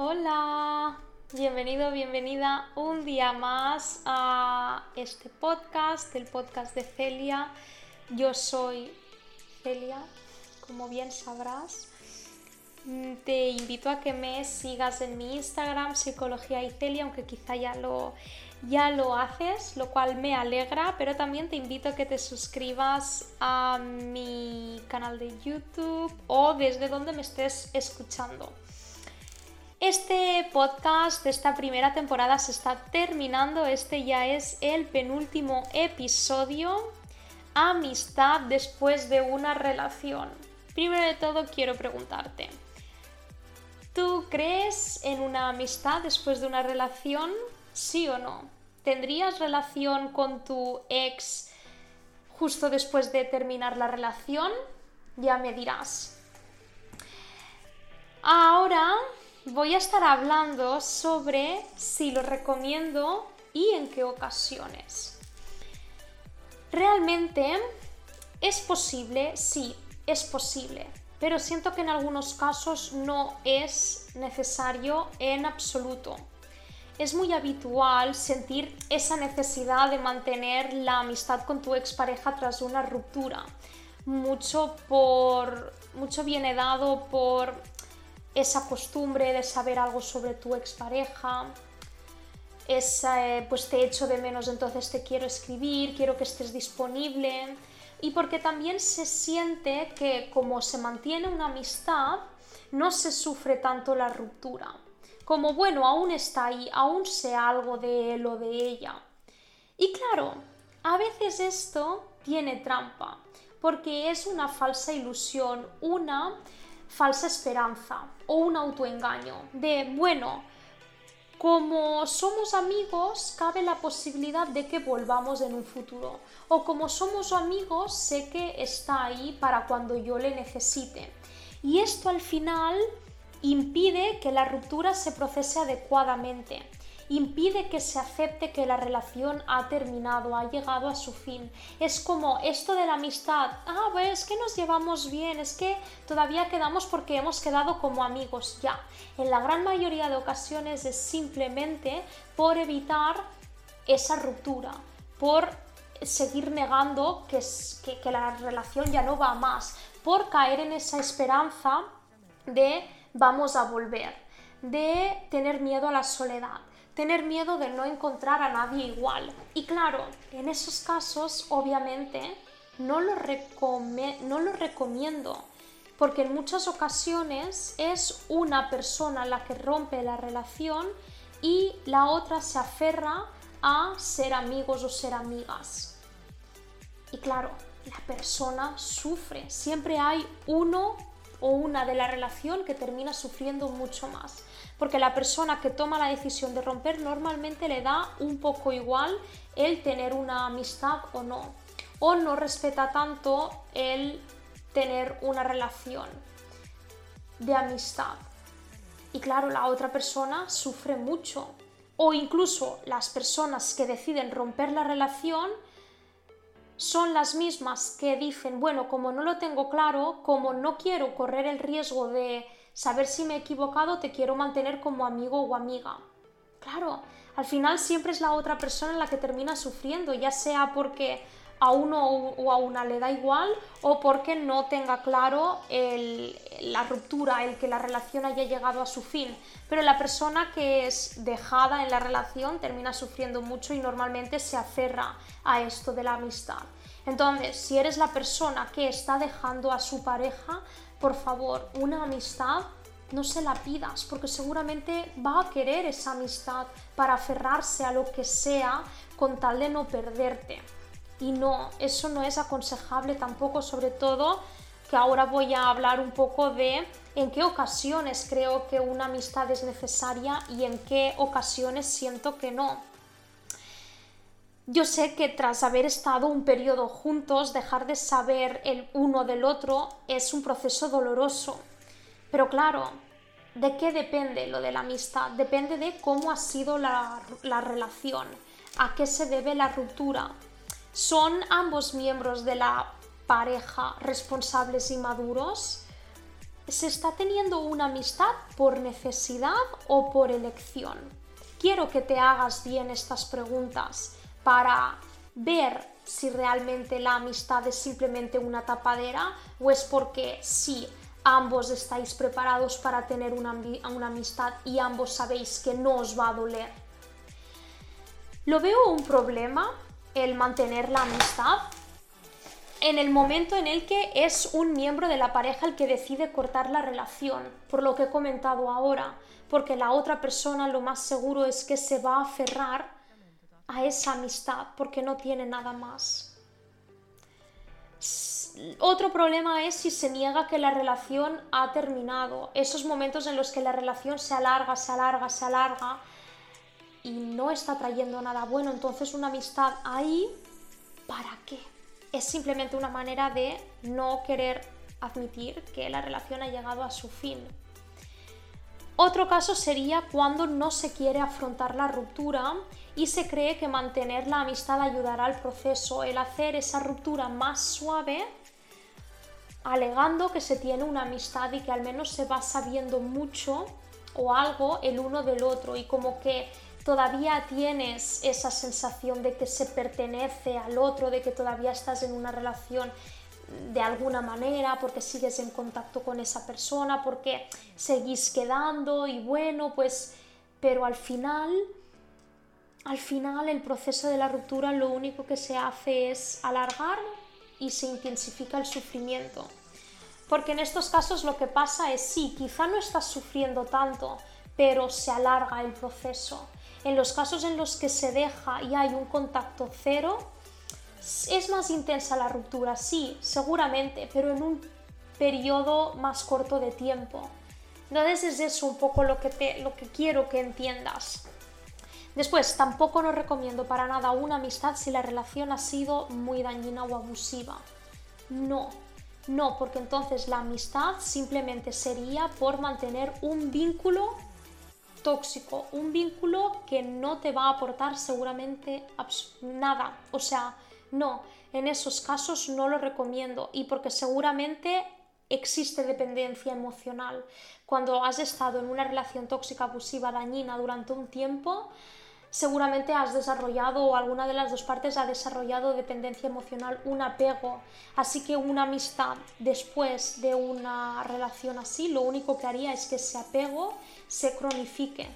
Hola, bienvenido, bienvenida un día más a este podcast, el podcast de Celia. Yo soy Celia, como bien sabrás. Mm, Te invito a que me sigas en mi Instagram, Psicología y Celia, aunque quizá ya lo, ya lo haces, lo cual me alegra, pero también te invito a que te suscribas a mi canal de YouTube o desde donde me estés escuchando. Este podcast de esta primera temporada se está terminando, este ya es el penúltimo episodio, amistad después de una relación. Primero de todo quiero preguntarte, ¿tú crees en una amistad después de una relación? ¿Sí o no? ¿Tendrías relación con tu ex justo después de terminar la relación? Ya me dirás. Ahora voy a estar hablando sobre si lo recomiendo y en qué ocasiones. Realmente es posible, sí, es posible, pero siento que en algunos casos no es necesario en absoluto. Es muy habitual sentir esa necesidad de mantener la amistad con tu expareja tras una ruptura. Mucho por mucho viene dado por esa costumbre de saber algo sobre tu expareja, esa, eh, pues te echo de menos, entonces te quiero escribir, quiero que estés disponible, y porque también se siente que como se mantiene una amistad, no se sufre tanto la ruptura. Como bueno, aún está ahí, aún sé algo de él o de ella. Y claro, a veces esto tiene trampa, porque es una falsa ilusión, una falsa esperanza o un autoengaño de, bueno, como somos amigos, cabe la posibilidad de que volvamos en un futuro. O como somos amigos, sé que está ahí para cuando yo le necesite. Y esto al final impide que la ruptura se procese adecuadamente impide que se acepte que la relación ha terminado, ha llegado a su fin. Es como esto de la amistad, ah, pues es que nos llevamos bien, es que todavía quedamos porque hemos quedado como amigos ya. En la gran mayoría de ocasiones es simplemente por evitar esa ruptura, por seguir negando que, que, que la relación ya no va más, por caer en esa esperanza de vamos a volver, de tener miedo a la soledad tener miedo de no encontrar a nadie igual. Y claro, en esos casos obviamente no lo, no lo recomiendo, porque en muchas ocasiones es una persona la que rompe la relación y la otra se aferra a ser amigos o ser amigas. Y claro, la persona sufre, siempre hay uno o una de la relación que termina sufriendo mucho más porque la persona que toma la decisión de romper normalmente le da un poco igual el tener una amistad o no, o no respeta tanto el tener una relación de amistad. Y claro, la otra persona sufre mucho. O incluso las personas que deciden romper la relación son las mismas que dicen, bueno, como no lo tengo claro, como no quiero correr el riesgo de saber si me he equivocado, te quiero mantener como amigo o amiga. Claro, al final siempre es la otra persona la que termina sufriendo, ya sea porque a uno o a una le da igual o porque no tenga claro la ruptura, el que la relación haya llegado a su fin. Pero la persona que es dejada en la relación termina sufriendo mucho y normalmente se aferra a esto de la amistad. Entonces, si eres la persona que está dejando a su pareja, por favor, una amistad no se la pidas porque seguramente va a querer esa amistad para aferrarse a lo que sea con tal de no perderte. Y no, eso no es aconsejable tampoco, sobre todo que ahora voy a hablar un poco de en qué ocasiones creo que una amistad es necesaria y en qué ocasiones siento que no. Yo sé que tras haber estado un periodo juntos, dejar de saber el uno del otro es un proceso doloroso. Pero claro, ¿de qué depende lo de la amistad? Depende de cómo ha sido la, la relación, a qué se debe la ruptura. ¿Son ambos miembros de la pareja responsables y maduros? ¿Se está teniendo una amistad por necesidad o por elección? Quiero que te hagas bien estas preguntas para ver si realmente la amistad es simplemente una tapadera o es porque sí, ambos estáis preparados para tener una, una, amistad y ambos sabéis que no os va a doler. Lo veo un problema el mantener la amistad en el momento en el que es un miembro de la pareja el que decide cortar la relación, por lo que he comentado ahora, porque la otra persona lo más seguro es que se va a aferrar a esa amistad porque no tiene nada más. Otro problema es si se niega que la relación ha terminado, esos momentos en los que la relación se alarga, se alarga, se alarga y no está trayendo nada bueno, entonces una amistad ahí, ¿para qué? es simplemente una manera de no querer admitir que la relación ha llegado a su fin. Otro caso sería cuando no se quiere afrontar la ruptura y se cree que mantener la amistad ayudará al proceso, el hacer esa ruptura más suave, alegando que se tiene una amistad y que al menos se va sabiendo mucho o algo el uno del otro. Y como que todavía tienes esa sensación de que se pertenece al otro, de que todavía estás en una relación de alguna manera, porque sigues en contacto con esa persona, porque seguís quedando y bueno, pues, pero al final, al final el proceso de la ruptura lo único que se hace es alargar y se intensifica el sufrimiento. Porque en estos casos lo que pasa es, sí, quizá no estás sufriendo tanto, pero se alarga el proceso en los casos en los que se deja y hay un contacto cero, es más intensa la ruptura, sí, seguramente, pero en un periodo más corto de tiempo. Entonces es eso un poco lo que, te, lo que quiero que entiendas. Después, tampoco no recomiendo para nada una amistad si la relación ha sido muy dañina o abusiva. No, no, porque entonces la amistad simplemente sería por mantener un vínculo tóxico, un vínculo que no te va a aportar seguramente nada. O sea, no, en esos casos no lo recomiendo y porque seguramente existe dependencia emocional. Cuando has estado en una relación tóxica, abusiva, dañina durante un tiempo, seguramente has desarrollado o alguna de las dos partes ha desarrollado dependencia emocional, un apego. Así que una amistad después de una relación así, lo único que haría es que ese apego se cronifique.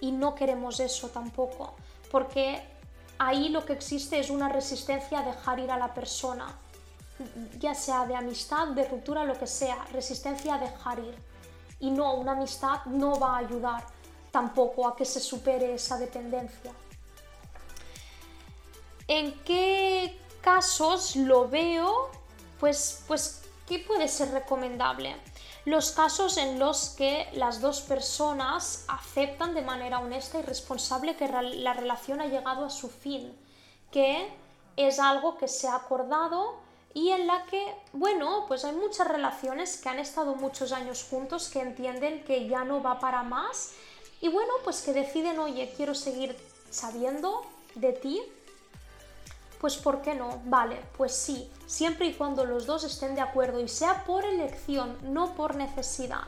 Y no queremos eso tampoco, porque ahí lo que existe es una resistencia a dejar ir a la persona, ya sea de amistad, de ruptura, lo que sea, resistencia a dejar ir. Y no, una amistad no va a ayudar tampoco a que se supere esa dependencia. ¿En qué casos lo veo? Pues, pues, ¿qué puede ser recomendable? Los casos en los que las dos personas aceptan de manera honesta y responsable que la relación ha llegado a su fin, que es algo que se ha acordado y en la que, bueno, pues hay muchas relaciones que han estado muchos años juntos que entienden que ya no va para más y bueno, pues que deciden, oye, quiero seguir sabiendo de ti, pues ¿por qué no? Vale, pues sí, siempre y cuando los dos estén de acuerdo y sea por elección, no por necesidad.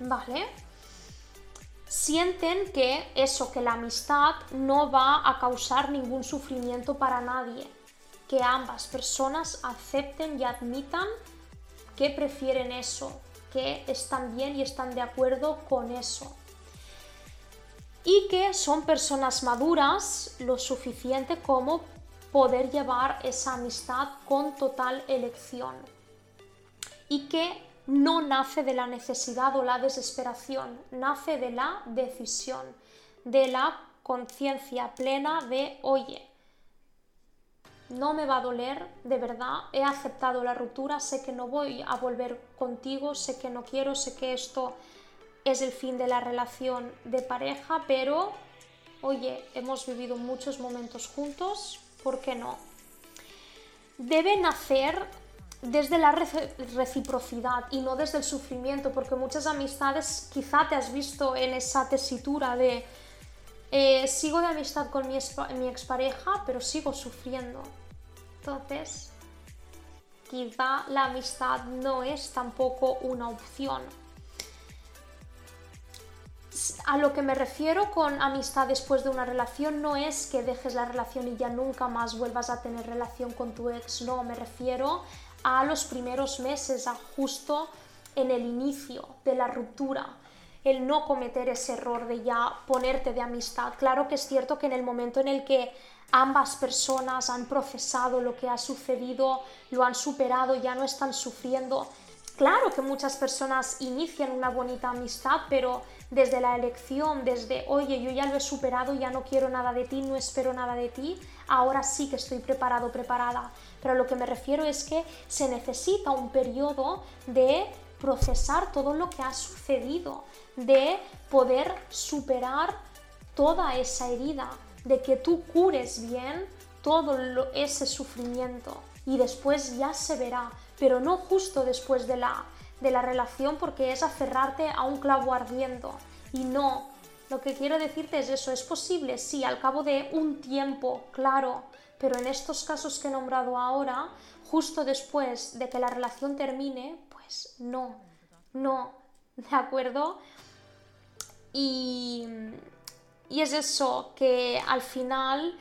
¿Vale? Sienten que eso, que la amistad no va a causar ningún sufrimiento para nadie. Que ambas personas acepten y admitan que prefieren eso, que están bien y están de acuerdo con eso y que son personas maduras lo suficiente como poder llevar esa amistad con total elección y que no nace de la necesidad o la desesperación, nace de la decisión, de la conciencia plena de, oye, no me va a doler, de verdad, he aceptado la ruptura, sé que no voy a volver contigo, sé que no quiero, sé que esto es el fin de la relación de pareja, pero oye, hemos vivido muchos momentos juntos, ¿por qué no? Debe nacer desde la reciprocidad y no desde el sufrimiento, porque muchas amistades quizá te has visto en esa tesitura de eh, sigo de amistad con mi, mi expareja, pero sigo sufriendo. Entonces, quizá la amistad no es tampoco una opción. A lo que me refiero con amistad después de una relación no es que dejes la relación y ya nunca más vuelvas a tener relación con tu ex, no, me refiero a los primeros meses, a justo en el inicio de la ruptura el no cometer ese error de ya ponerte de amistad. Claro que es cierto que en el momento en el que ambas personas han procesado lo que ha sucedido, lo han superado, ya no están sufriendo. Claro que muchas personas inician una bonita amistad, pero desde la elección, desde, oye, yo ya lo he superado, ya no quiero nada de ti, no espero nada de ti, ahora sí que estoy preparado, preparada. Pero lo que me refiero es que se necesita un periodo de procesar todo lo que ha sucedido, de poder superar toda esa herida, de que tú cures bien todo ese sufrimiento y después ya se verá, pero no justo después de la, de la relación porque es aferrarte a un clavo ardiendo y no. Lo que quiero decirte es eso, es posible, sí, al cabo de un tiempo, claro, pero en estos casos que he nombrado ahora, justo después de que la relación termine, pues no, no, ¿de acuerdo? Y, y es eso, que al final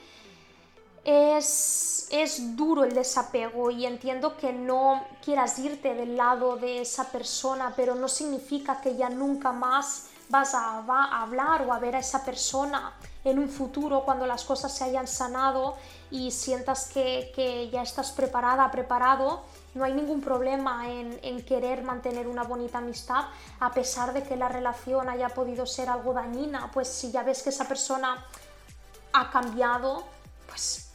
es, es, duro el desapego y entiendo que no quieras irte del lado de esa persona, pero no significa que ya nunca más vas a, a hablar o a ver a esa persona en un futuro cuando las cosas se hayan sanado y sientas que, que ya estás preparada, preparado no hay ningún problema en, querer mantener una bonita amistad a pesar de que la relación haya podido ser algo dañina. Pues si ya ves que esa persona ha cambiado, pues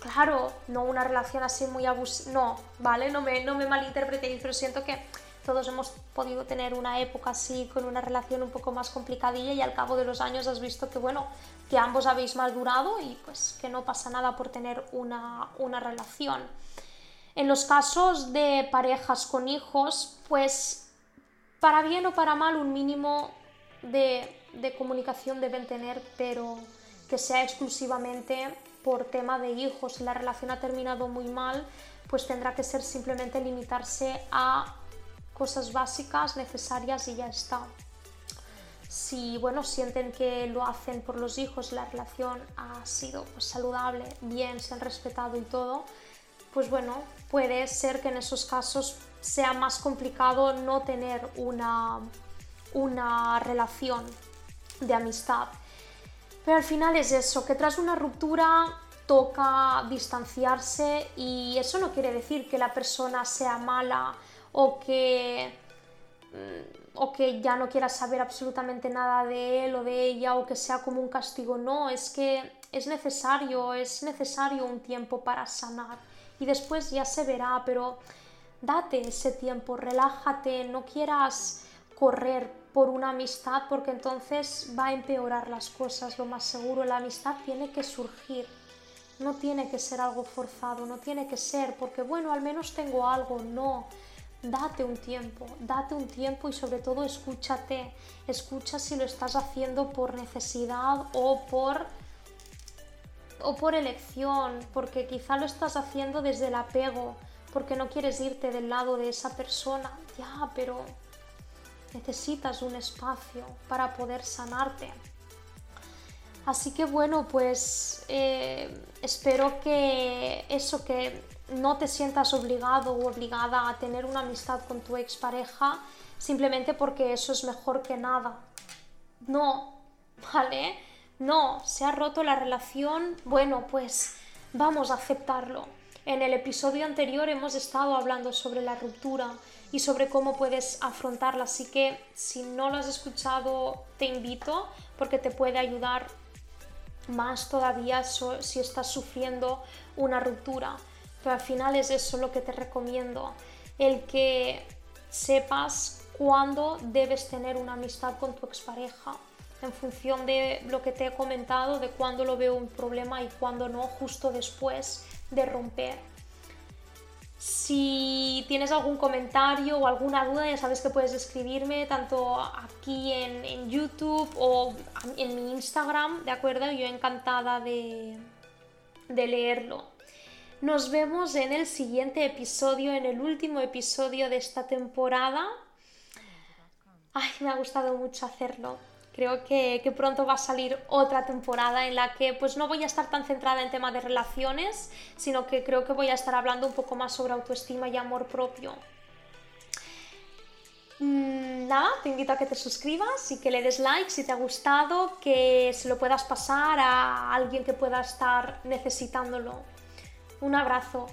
claro, no una relación así muy abusiva. No, ¿vale? No me, no me malinterpretéis, pero siento que todos hemos podido tener una época así con una relación un poco más complicadilla y al cabo de los años has visto que bueno, que ambos habéis madurado y pues que no pasa nada por tener una, una relación. En los casos de parejas con hijos, pues para bien o para mal un mínimo de, comunicación deben tener, pero que sea exclusivamente por tema de hijos. La relación ha terminado muy mal, pues tendrá que ser simplemente limitarse a cosas básicas, necesarias y ya está. Si bueno, sienten que lo hacen por los hijos, la relación ha sido saludable, bien, se han respetado y todo, pues bueno, puede ser que en esos casos sea más complicado no tener una, una relación de amistad. Pero al final es eso, que tras una ruptura toca distanciarse y eso no quiere decir que la persona sea mala o que, mm, o que ya no quiera saber absolutamente nada de él o de ella o que sea como un castigo. No, es que es necesario, es necesario un tiempo para sanar y después ya se verá, pero date ese tiempo, relájate, no quieras correr por una amistad porque entonces va a empeorar las cosas, lo más seguro. La amistad tiene que surgir, no tiene que ser algo forzado, no tiene que ser porque, bueno, al menos tengo algo, no. Date un tiempo, date un tiempo y sobre todo escúchate. Escucha si lo estás haciendo por necesidad o por o por elección, porque quizá lo estás haciendo desde el apego, porque no quieres irte del lado de esa persona. Ya, pero necesitas un espacio para poder sanarte. Así que bueno, pues eh, espero que eso, que no te sientas obligado o obligada a tener una amistad con tu expareja simplemente porque eso es mejor que nada. No, ¿vale? no, se ha roto la relación, bueno, pues vamos a aceptarlo. En el episodio anterior hemos estado hablando sobre la ruptura y sobre cómo puedes afrontarla, así que si no lo has escuchado te invito porque te puede ayudar más todavía si estás sufriendo una ruptura. Pero al final es eso lo que te recomiendo, el que sepas cuándo debes tener una amistad con tu expareja en función de lo que te he comentado, de cuándo lo veo un problema y cuándo no, justo después de romper. Si tienes algún comentario o alguna duda, ya sabes que puedes escribirme tanto aquí en, YouTube o en mi Instagram, ¿de acuerdo? Yo encantada de, de leerlo. Nos vemos en el siguiente episodio, en el último episodio de esta temporada. Ay, me ha gustado mucho hacerlo. Creo que, pronto va a salir otra temporada en la que pues no voy a estar tan centrada en tema de relaciones, sino que creo que voy a estar hablando un poco más sobre autoestima y amor propio. Mm, nada, te invito a que te suscribas y que le des like si te ha gustado, que se lo puedas pasar a alguien que pueda estar necesitándolo. Un abrazo.